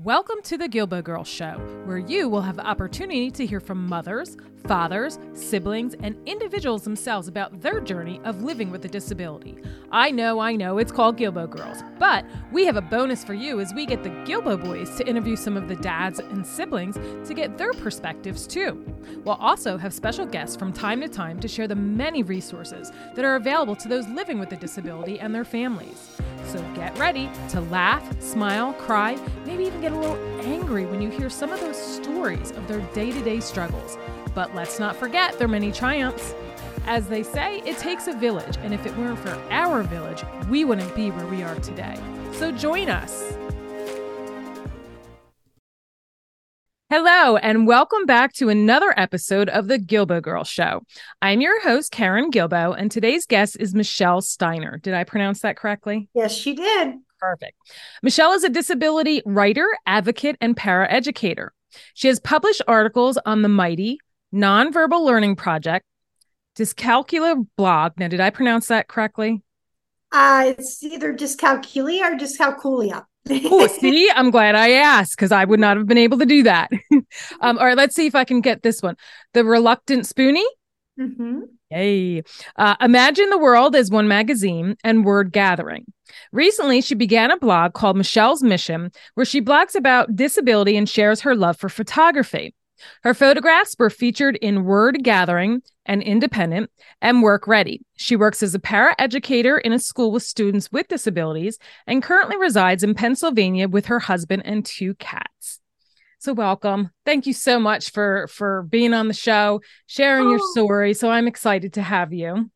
Welcome to the Guilbault Girls Show, where you will have the opportunity to hear from mothers, fathers, siblings, and individuals themselves about their journey of living with a disability. I know, I know, it's called Guilbault Girls, but we have a bonus for you as we get the Guilbault Boys to interview some of the dads and siblings to get their perspectives too. We'll also have special guests from time to time to share the many resources that are available to those living with a disability and their families. So get ready to laugh, smile, cry, maybe even get a little angry when you hear some of those stories of their day to day struggles. But let's not forget their many triumphs. As they say, it takes a village, and if it weren't for our village, we wouldn't be where we are today. So join us. Hello, and welcome back to another episode of the Guilbault Girl Show. I'm your host, Karen Guilbault, and today's guest is Michelle Steiner. Did I pronounce that correctly? Yes, she did. Perfect. Michelle is a disability writer, advocate, and paraeducator. She has published articles on the Mighty Nonverbal Learning Project, Dyscalculia blog. Now, did I pronounce that correctly? Uh, it's either dyscalculia or dyscalculia. Oh, see, I'm glad I asked because I would not have been able to do that. um, all right, let's see if I can get this one. The Reluctant Spoonie. Mm-hmm. Yay. Uh, Imagine the World as One Magazine and Word Gathering. Recently, she began a blog called Michelle's Mission, where she blogs about disability and shares her love for photography. Her photographs were featured in Word Gathering and Independent and Work Ready. She works as a paraeducator in a school with students with disabilities and currently resides in Pennsylvania with her husband and two cats. So welcome. Thank you so much for for being on the show, sharing oh. your story. So I'm excited to have you.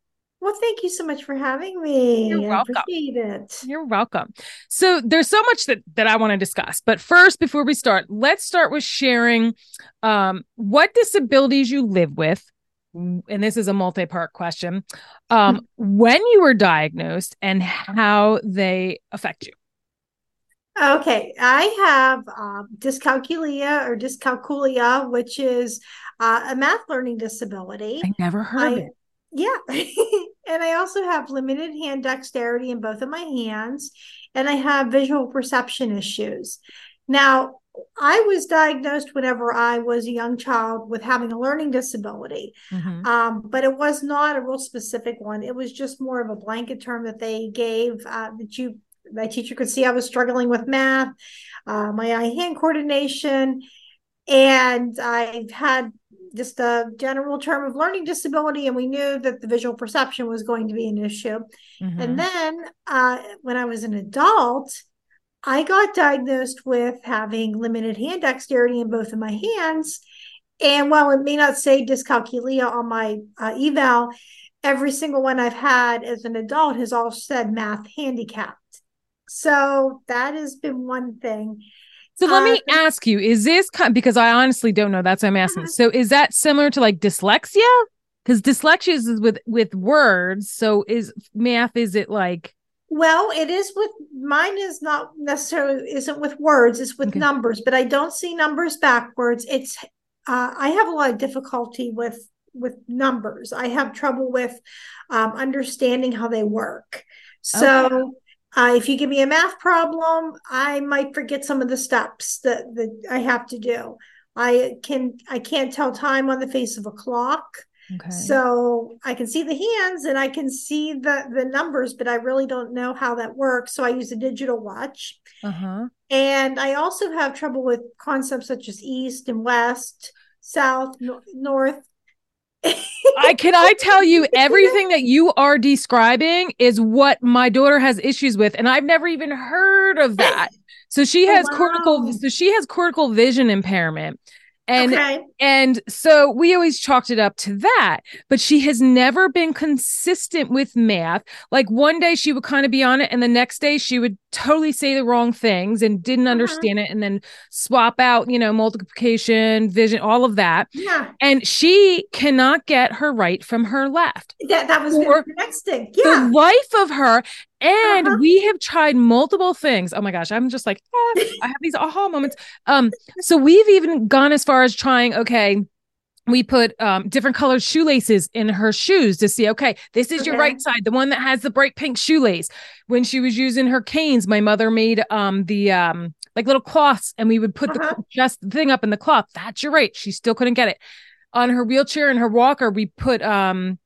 Well, thank you so much for having me. You're welcome. I appreciate it. You're welcome. So there's so much that that I want to discuss. But first, before we start, let's start with sharing um, what disabilities you live with. And this is a multi-part question. Um, when you were diagnosed and how they affect you. Okay, I have um, dyscalculia or dyscalculia, which is uh, a math learning disability. I never heard I, it. Yeah. and I also have limited hand dexterity in both of my hands, and I have visual perception issues. Now, I was diagnosed whenever I was a young child with having a learning disability, mm-hmm. um, but it was not a real specific one. It was just more of a blanket term that they gave uh, that you my teacher could see I was struggling with math, uh, my eye hand coordination, and I've had just a general term of learning disability, and we knew that the visual perception was going to be an issue. Mm-hmm. And then uh, when I was an adult, I got diagnosed with having limited hand dexterity in both of my hands. And while it may not say dyscalculia on my uh, eval, every single one I've had as an adult has all said math handicapped. So that has been one thing. So let me uh, ask you, is this because I honestly don't know. That's why I'm asking. Uh-huh. So is that similar to like dyslexia? Because dyslexia is with with words. So is math? Is it like? Well, it is with mine. Is not necessarily isn't with words. It's with okay. numbers, but I don't see numbers backwards. It's uh, I have a lot of difficulty with with numbers. I have trouble with um, understanding how they work. So. Okay uh, if you give me a math problem, I might forget some of the steps that, that I have to do. I can I can't tell time on the face of a clock. Okay. So I can see the hands and I can see the the numbers, but I really don't know how that works. So I use a digital watch. Uh-huh. And I also have trouble with concepts such as east and west, south, no- north, I can I tell you everything that you are describing is what my daughter has issues with and I've never even heard of that. So she oh, has oh, wow. cortical so she has cortical vision impairment. And okay. and so we always chalked it up to that, but she has never been consistent with math. Like one day she would kind of be on it and the next day she would totally say the wrong things and didn't uh-huh. understand it and then swap out, you know, multiplication, vision, all of that. Yeah. And she cannot get her right from her left. That that was the next thing. Yeah. The life of her and uh-huh. we have tried multiple things. Oh my gosh, I'm just like, ah, I have these aha moments. Um, so we've even gone as far as trying, okay, we put um, different colored shoelaces in her shoes to see okay this is okay. your right side the one that has the bright pink shoelace when she was using her canes my mother made um, the um, like little cloths and we would put uh-huh. the just the thing up in the cloth that's your right she still couldn't get it on her wheelchair and her walker we put um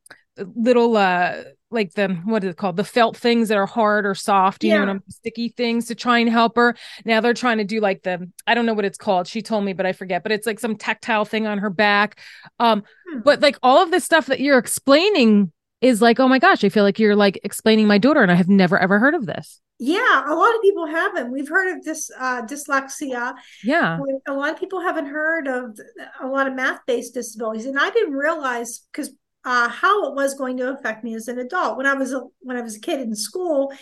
little uh like the what is it called? The felt things that are hard or soft you yeah. know sticky things to try and help her. Now they're trying to do like the i don't know what it's called. She told me but i forget but it's like some tactile thing on her back. Um hmm. but like all of this stuff that you're explaining is like oh my gosh i feel like you're like explaining my daughter and i have never ever heard of this. Yeah a lot of people haven't. We've heard of this uh dyslexia. Yeah. A lot of people haven't heard of a lot of math based disabilities and i didn't realize because uh, how it was going to affect me as an adult. When I was a when I was a kid in school,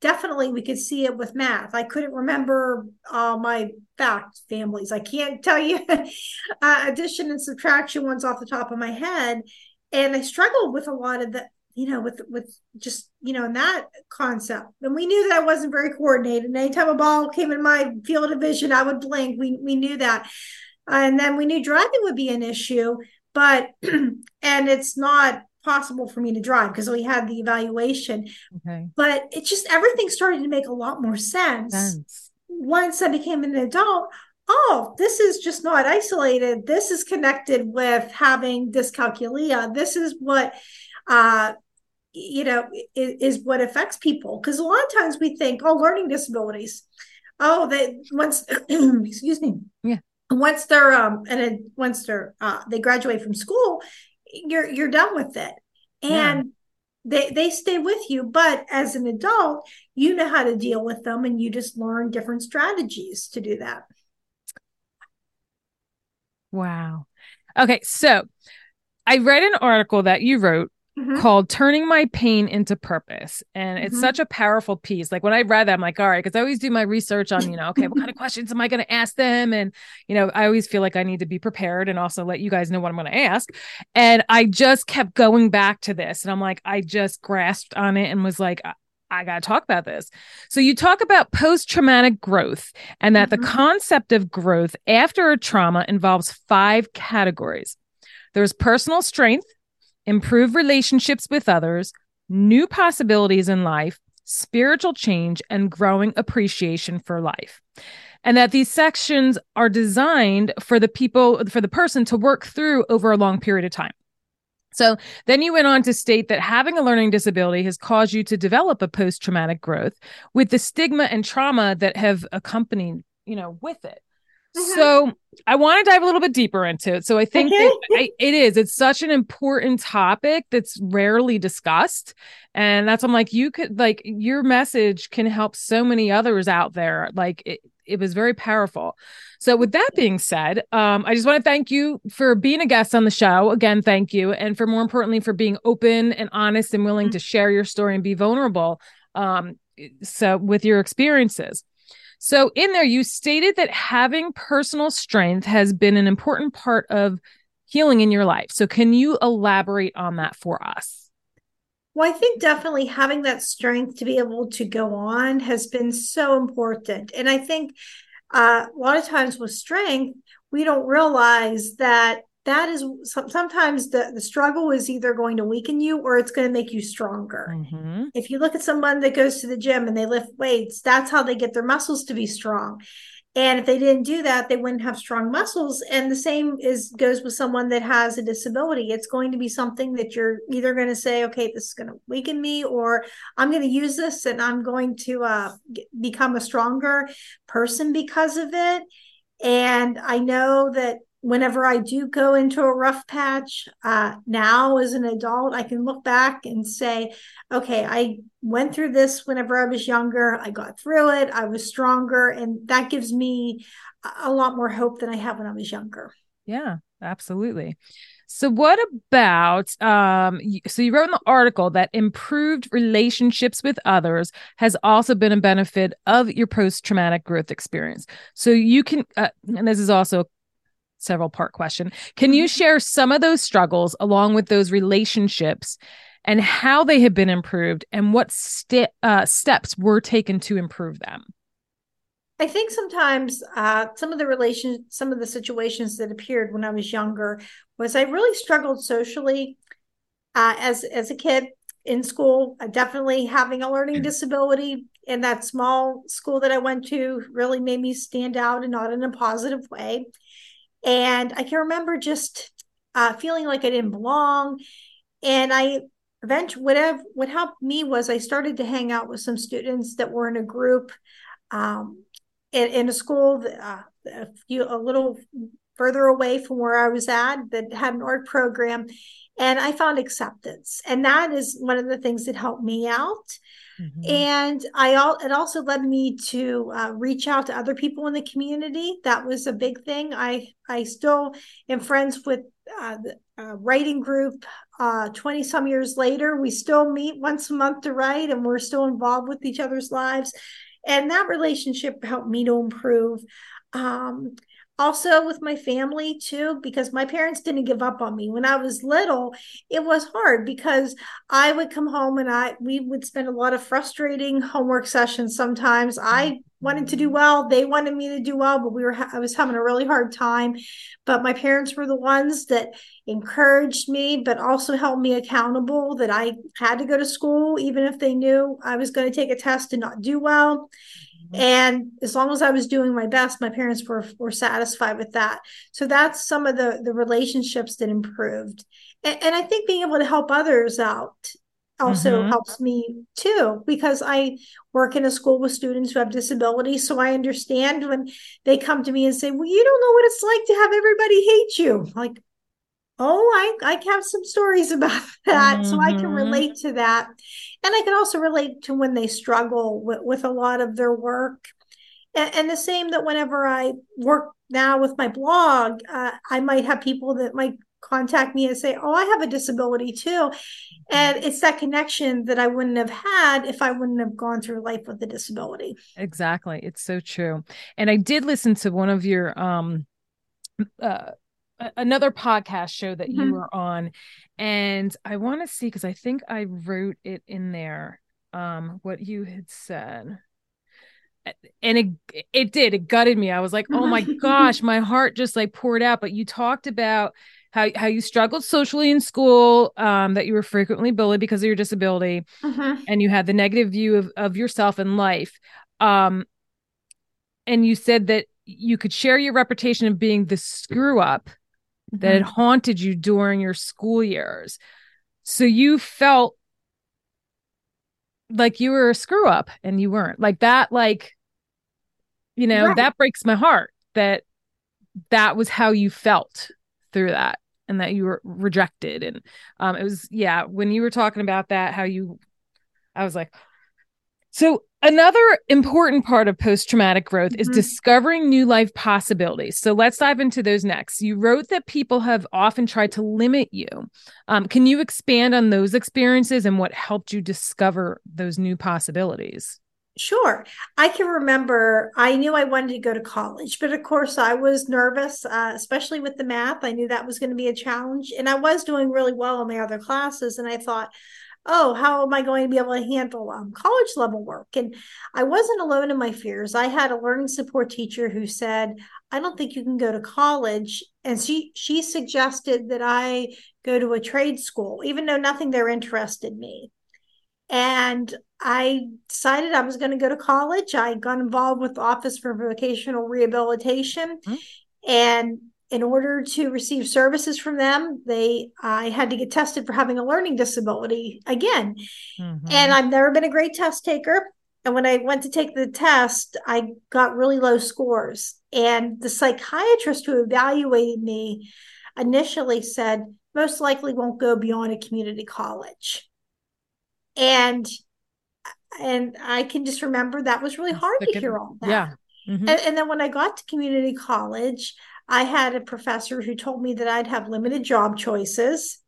definitely we could see it with math. I couldn't remember uh, my fact families. I can't tell you uh, addition and subtraction ones off the top of my head, and I struggled with a lot of the you know with with just you know in that concept and we knew that i wasn't very coordinated and anytime a ball came in my field of vision i would blink we we knew that and then we knew driving would be an issue but and it's not possible for me to drive because we had the evaluation. Okay. But it just everything started to make a lot more sense, sense. once i became an adult. Oh this is just not isolated. This is connected with having dyscalculia. This is what uh you know is, is what affects people. Because a lot of times we think oh learning disabilities. Oh they once excuse me. Yeah once they're um and once they're uh they graduate from school you're you're done with it. And yeah. they they stay with you but as an adult you know how to deal with them and you just learn different strategies to do that. Wow. Okay so i read an article that you wrote mm-hmm. called Turning My Pain into Purpose. And it's mm-hmm. such a powerful piece. Like when I read that, I'm like, all right, because I always do my research on, you know, okay, what kind of questions am I going to ask them? And, you know, I always feel like I need to be prepared and also let you guys know what I'm going to ask. And I just kept going back to this. And I'm like, I just grasped on it and was like, I got to talk about this. So, you talk about post traumatic growth and that mm-hmm. the concept of growth after a trauma involves five categories there's personal strength, improve relationships with others, new possibilities in life, spiritual change, and growing appreciation for life. And that these sections are designed for the people, for the person to work through over a long period of time. So then you went on to state that having a learning disability has caused you to develop a post traumatic growth with the stigma and trauma that have accompanied, you know, with it. Mm-hmm. So I want to dive a little bit deeper into it. So I think okay. I, it is. It's such an important topic that's rarely discussed, and that's I'm like you could like your message can help so many others out there. Like it, it was very powerful. So with that being said, um, I just want to thank you for being a guest on the show. Again, thank you, and for more importantly for being open and honest and willing mm-hmm. to share your story and be vulnerable. Um, so with your experiences. So, in there, you stated that having personal strength has been an important part of healing in your life. So, can you elaborate on that for us? Well, I think definitely having that strength to be able to go on has been so important. And I think uh, a lot of times with strength, we don't realize that that is sometimes the, the struggle is either going to weaken you or it's going to make you stronger. Mm-hmm. If you look at someone that goes to the gym and they lift weights, that's how they get their muscles to be strong. And if they didn't do that, they wouldn't have strong muscles. And the same is goes with someone that has a disability. It's going to be something that you're either going to say, okay, this is going to weaken me, or I'm going to use this and I'm going to uh, become a stronger person because of it. And I know that whenever I do go into a rough patch uh, now as an adult, I can look back and say, okay, I went through this whenever I was younger. I got through it. I was stronger. And that gives me a lot more hope than I had when I was younger. Yeah, absolutely. So what about um so you wrote in the article that improved relationships with others has also been a benefit of your post traumatic growth experience. So you can uh, and this is also several part question. Can you mm-hmm. share some of those struggles along with those relationships and how they have been improved and what st- uh, steps were taken to improve them? I think sometimes uh, some of the relations, some of the situations that appeared when I was younger was I really struggled socially uh, as as a kid in school. Uh, definitely having a learning mm. disability in that small school that I went to really made me stand out and not in a positive way. And I can remember just uh, feeling like I didn't belong. And I eventually, whatever what helped me was I started to hang out with some students that were in a group um, in, in a school uh, a few a little further away from where I was at that had an art program, and I found acceptance, and that is one of the things that helped me out. Mm-hmm. And I all it also led me to uh, reach out to other people in the community. That was a big thing. I I still am friends with uh, the uh, writing group. Twenty uh, some years later, we still meet once a month to write, and we're still involved with each other's lives. And that relationship helped me to improve. Um, also with my family too because my parents didn't give up on me. When i was little it was hard because i would come home and i we would spend a lot of frustrating homework sessions sometimes. I wanted to do mm-hmm. well. They wanted me to do well but we were i was having a really hard time. But my parents were the ones that encouraged me but also held me accountable that i had to go to school even if they knew i was going to take a test and not do well and as long as i was doing my best my parents were were satisfied with that so that's some of the the relationships that improved and, and i think being able to help others out also mm-hmm. helps me too because i work in a school with students who have disabilities so i understand when they come to me and say well you don't know what it's like to have everybody hate you like oh i i have some stories about that mm-hmm. so i can mm-hmm. relate to that and i can also relate to when they struggle with, with a lot of their work. And, and the same that whenever i work now with my blog uh, i might have people that might contact me and say oh i have a disability too. And it's that connection that i wouldn't have had if i wouldn't have gone through life with a disability. Exactly. It's so true. And i did listen to one of your um uh another podcast show that mm-hmm. you were on and i want to see because i think i wrote it in there um what you had said and it it did it gutted me i was like oh my gosh my heart just like poured out but you talked about how how you struggled socially in school um that you were frequently bullied because of your disability mm-hmm. and you had the negative view of, of yourself and life um and you said that you could share your reputation of being the screw up that mm-hmm. had haunted you during your school years. So you felt like you were a screw up and you weren't. Like that, like, you know, right. that breaks my heart that that was how you felt through that and that you were rejected. And um it was, yeah, when you were talking about that, how you I was like, so Another important part of post traumatic growth mm-hmm. is discovering new life possibilities. So let's dive into those next. You wrote that people have often tried to limit you. Um, can you expand on those experiences and what helped you discover those new possibilities? Sure. I can remember I knew I wanted to go to college, but of course I was nervous, uh, especially with the math. I knew that was going to be a challenge. And I was doing really well in my other classes. And I thought, oh, how am I going to be able to handle um, college level work? And I wasn't alone in my fears. I had a learning support teacher who said, I don't think you can go to college. And she she suggested that I go to a trade school, even though nothing there interested me. And I decided I was going to go to college. I got involved with the Office for Vocational Rehabilitation. Mm-hmm. And in order to receive services from them, they I had to get tested for having a learning disability again. Mm-hmm. And I've never been a great test taker. And when I went to take the test, I got really low scores. And the psychiatrist who evaluated me initially said, most likely won't go beyond a community college. And and I can just remember that was really hard to hear all that. Yeah. Mm-hmm. And, and then when I got to community college, I had a professor who told me that I'd have limited job choices,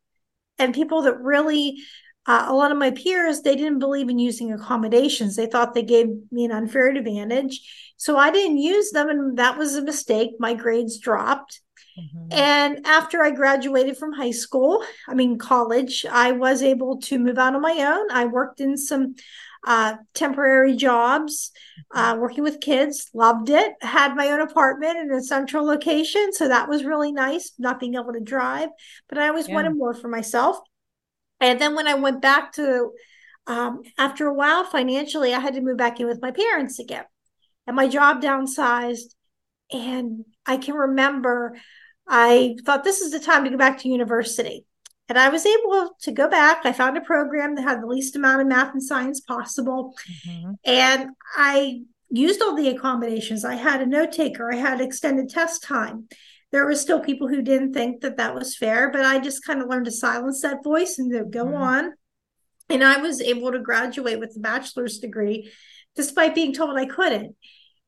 and people that really, uh, a lot of my peers, they didn't believe in using accommodations. They thought they gave me an unfair advantage. So I didn't use them, and that was a mistake. My grades dropped. Mm-hmm. And after I graduated from high school, I mean, college, I was able to move out on my own. I worked in some uh, temporary jobs, uh, working with kids, loved it. Had my own apartment in a central location. So that was really nice, not being able to drive. But I always yeah. wanted more for myself. And then when I went back to, um, after a while, financially, I had to move back in with my parents again. And my job downsized. And I can remember I thought this is the time to go back to university. And I was able to go back. I found a program that had the least amount of math and science possible. Mm-hmm. And I used all the accommodations. I had a note taker, I had extended test time. There were still people who didn't think that that was fair, but I just kind of learned to silence that voice and to go mm-hmm. on. And I was able to graduate with a bachelor's degree despite being told I couldn't.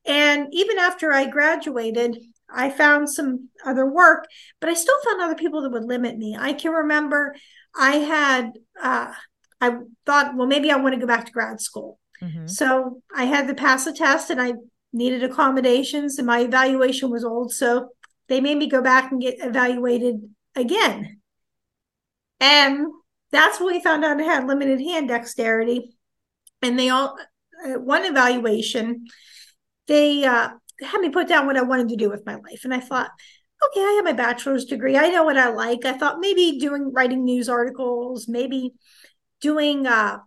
And even after I graduated, I found some other work, but I still found other people that would limit me. I can remember I had, uh, I thought, well, maybe I want to go back to grad school. Mm-hmm. So I had to pass a test and I needed accommodations, and my evaluation was old. So they made me go back and get evaluated again. And that's when we found out I had limited hand dexterity. And they all, uh, one evaluation, they, uh, had me put down what I wanted to do with my life. And I thought, okay, I have my bachelor's degree. I know what I like. I thought maybe doing writing news articles, maybe doing uh,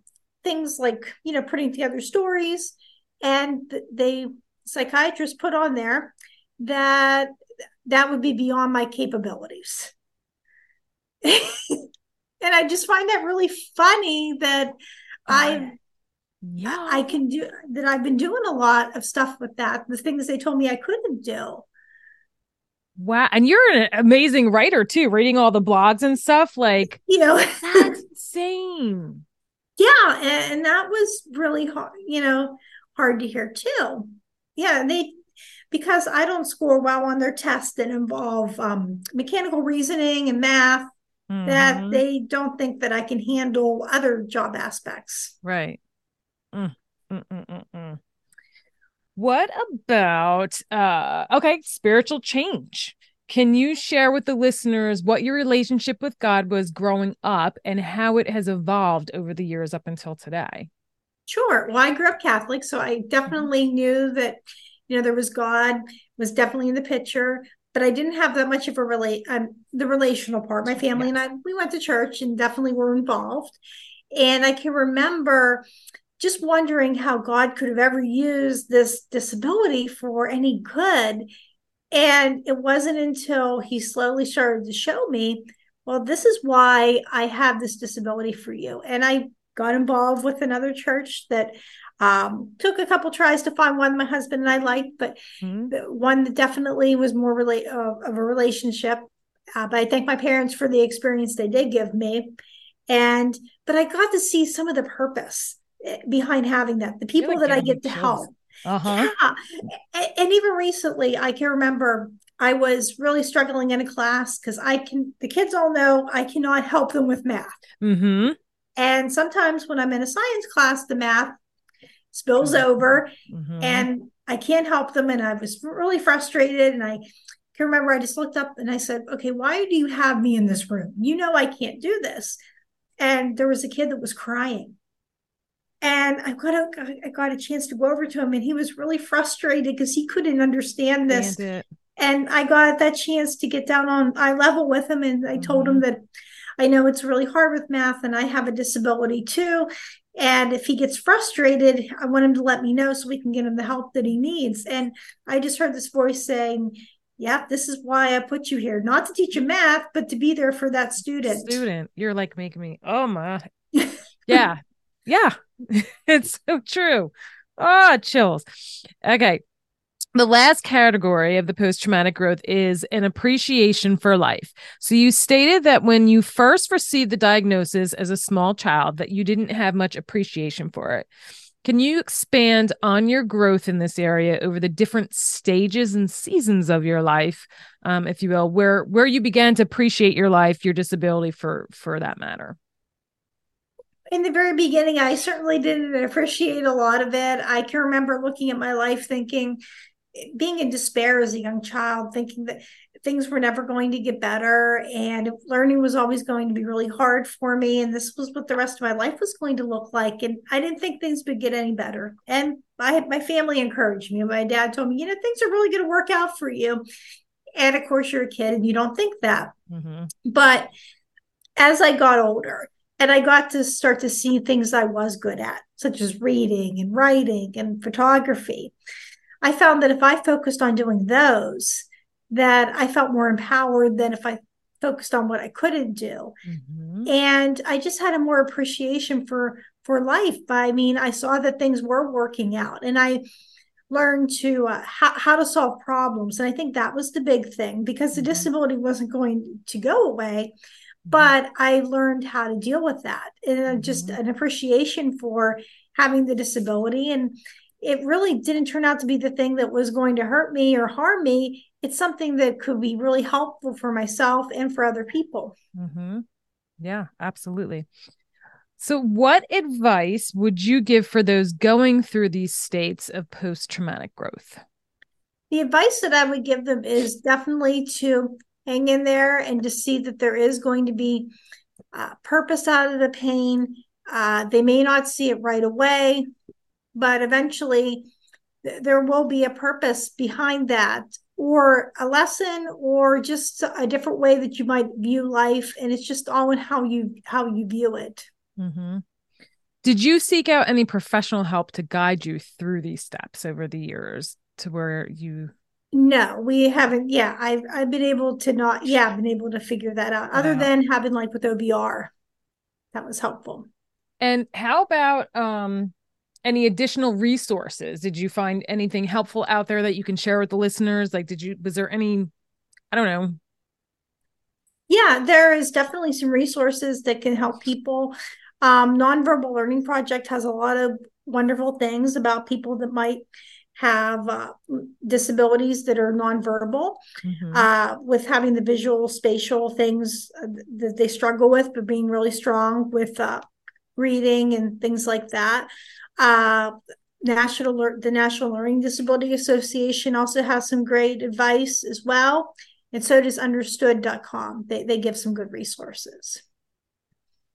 things like, you know, putting together stories. And the psychiatrist put on there that that would be beyond my capabilities. and I just find that really funny that I yeah. I can do that i've been doing a lot of stuff with that the things they told me i couldn't do. Wow and you're an amazing writer too reading all the blogs and stuff like you know. that's insane. Yeah and, and that was really hard you know hard to hear too. Yeah they because i don't score well on their tests that involve um, mechanical reasoning and math mm-hmm. that they don't think that i can handle other job aspects. Right Mm, mm, mm, what about uh okay, spiritual change? Can you share with the listeners what your relationship with God was growing up and how it has evolved over the years up until today? Sure. Well, I grew up Catholic, so I definitely knew that you know there was God was definitely in the picture, but I didn't have that much of a relate um, the relational part. My family and I we went to church and definitely were involved. And I can remember just wondering how God could have ever used this disability for any good. And it wasn't until he slowly started to show me, well, this is why I have this disability for you. And I got involved with another church that um, took a couple tries to find one my husband and I liked, but mm-hmm. one that definitely was more relate uh, of a relationship. Uh, but I thank my parents for the experience they did give me. And but I got to see some of the purpose behind having that the people that i get to help uh-huh. yeah. and even recently i can remember i was really struggling in a class because i can the kids all know i cannot help them with math mm-hmm. and sometimes when i'm in a science class the math spills mm-hmm. over mm-hmm. and i can't help them and i was really frustrated and i can remember i just looked up and i said okay why do you have me in this room you know i can't do this and there was a kid that was crying and I got a I got a chance to go over to him, and he was really frustrated because he couldn't understand this. And I got that chance to get down on eye level with him, and I mm-hmm. told him mm-hmm. that I know it's really hard with math, and I have a disability too. And if he gets frustrated, I want him to let me know so we can get him the help that he needs. And I just heard this voice saying, yeah, this is why I put you here, not to teach you math, but to be there for that student. Student, you're like making me, oh my, yeah, yeah, it's so true. Oh, chills. Okay. The last category of the post traumatic growth is an appreciation for life. So you stated that when you first received the diagnosis as a small child that you didn't have much appreciation for it. Can you expand on your growth in this area over the different stages and seasons of your life, um, if you will, where where you began to appreciate your life, your disability for for that matter? In the very beginning, I certainly didn't appreciate a lot of it. I can remember looking at my life thinking, being in despair as a young child, thinking that things were never going to get better and learning was always going to be really hard for me. And this was what the rest of my life was going to look like. And I didn't think things would get any better. And I, my family encouraged me. My dad told me, you know, things are really going to work out for you. And of course, you're a kid and you don't think that. Mm-hmm. But as I got older, and I got to start to see things I was good at, such as reading and writing and photography. I found that if I focused on doing those, that I felt more empowered than if I focused on what I couldn't do. Mm-hmm. And I just had a more appreciation for for life. I mean, I saw that things were working out and I learned to uh, how, how to solve problems. And I think that was the big thing because the mm-hmm. disability wasn't going to go away. But I learned how to deal with that and just mm-hmm. an appreciation for having the disability and it really didn't turn out to be the thing that was going to hurt me or harm me. It's something that could be really helpful for myself and for other people. Mm-hmm. Yeah, absolutely. So, what advice would you give for those going through these states of post traumatic growth? The advice that I would give them is definitely to hang in there and to see that there is going to be uh, purpose out of the pain. Uh, they may not see it right away but eventually th- there will be a purpose behind that or a lesson or just a different way that you might view life and it's just all in how you how you view it mm-hmm. did you seek out any professional help to guide you through these steps over the years to where you no we haven't yeah i've i've been able to not yeah been able to figure that out other wow. than having like with OVR that was helpful. And how about um any additional resources? Did you find anything helpful out there that you can share with the listeners? Like did you was there any i don't know. Yeah there is definitely some resources that can help people. Um, nonverbal learning project has a lot of wonderful things about people that might have uh, disabilities that are nonverbal mm-hmm. uh, with having the visual spatial things uh, that they struggle with but being really strong with uh, reading and things like that uh, National the National Learning Disability Association also has some great advice as well, and so does Understood.com. They they give some good resources.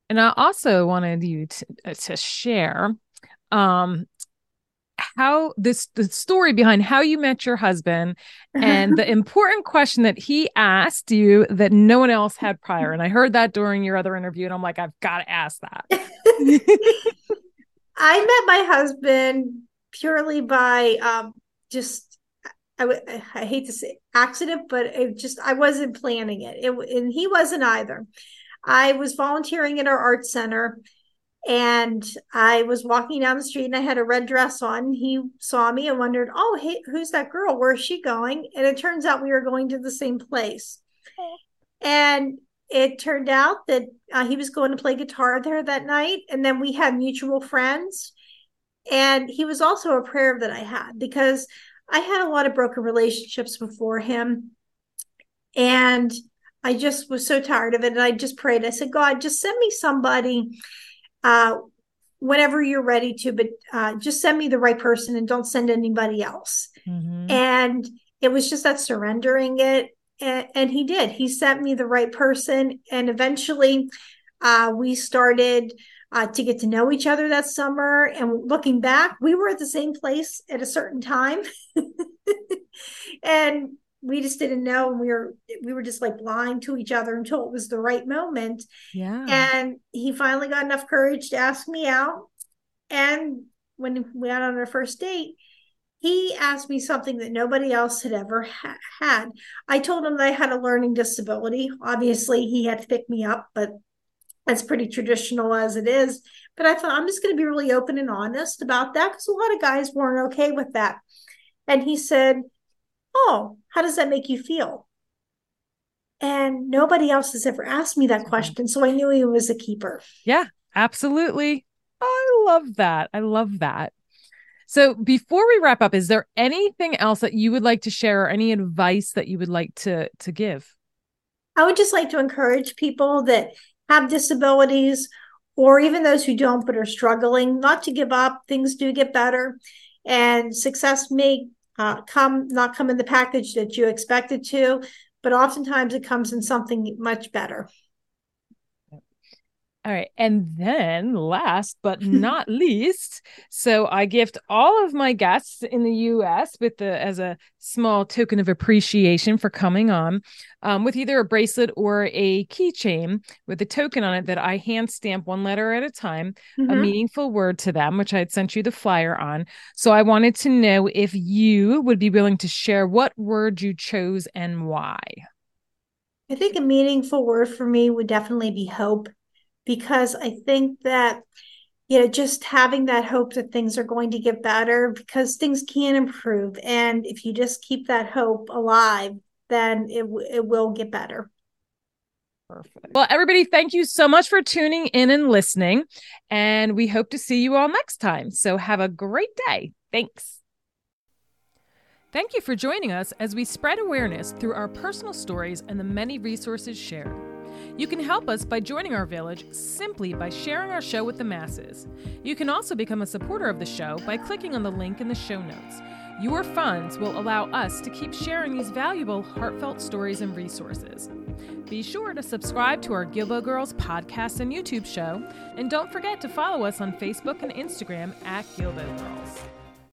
And I also wanted you to, uh, to share um, how this the story behind how you met your husband and the important question that he asked you that no one else had prior and i heard that during your other interview and i'm like i've got to ask that I met my husband purely by um, just I, I hate to say accident, but it just I wasn't planning it. it. And he wasn't either. I was volunteering at our art center and I was walking down the street and I had a red dress on. He saw me and wondered, Oh, hey, who's that girl? Where's she going? And it turns out we were going to the same place. And it turned out that uh, he was going to play guitar there that night. And then we had mutual friends. And he was also a prayer that I had because I had a lot of broken relationships before him. And I just was so tired of it. And I just prayed. I said, God, just send me somebody uh, whenever you're ready to, but uh, just send me the right person and don't send anybody else. Mm-hmm. And it was just that surrendering it and, and he did. He sent me the right person, and eventually, uh, we started uh, to get to know each other that summer. And looking back, we were at the same place at a certain time, and we just didn't know. And we were we were just like blind to each other until it was the right moment. Yeah. And he finally got enough courage to ask me out. And when we went on our first date, he asked me something that nobody else had ever ha- had. I told him that I had a learning disability. Obviously, he had to pick me up, but that's pretty traditional as it is. But I thought I'm just going to be really open and honest about that because a lot of guys weren't okay with that. And he said, Oh, how does that make you feel? And nobody else has ever asked me that mm-hmm. question. So I knew he was a keeper. Yeah, absolutely. I love that. I love that. So before we wrap up, is there anything else that you would like to share or any advice that you would like to to give? I would just like to encourage people that have disabilities or even those who don't but are struggling not to give up. Things do get better and success may uh, come not come in the package that you expected to, but oftentimes it comes in something much better. All right. And then last but not least, so I gift all of my guests in the US with the as a small token of appreciation for coming on um, with either a bracelet or a keychain with a token on it that I hand stamp one letter at a time, mm-hmm. a meaningful word to them, which I had sent you the flyer on. So I wanted to know if you would be willing to share what word you chose and why. I think a meaningful word for me would definitely be hope because I think that you know just having that hope that things are going to get better because things can improve and if you just keep that hope alive then it it will get better Perfect. Well, everybody, thank you so much for tuning in and listening. And we hope to see you all next time. So have a great day. Thanks. Thank you for joining us as we spread awareness through our personal stories and the many resources shared. You can help us by joining our village simply by sharing our show with the masses. You can also become a supporter of the show by clicking on the link in the show notes. Your funds will allow us to keep sharing these valuable, heartfelt stories and resources. Be sure to subscribe to our Guilbault Girls podcast and YouTube show, and don't forget to follow us on Facebook and Instagram at Guilbault Girls.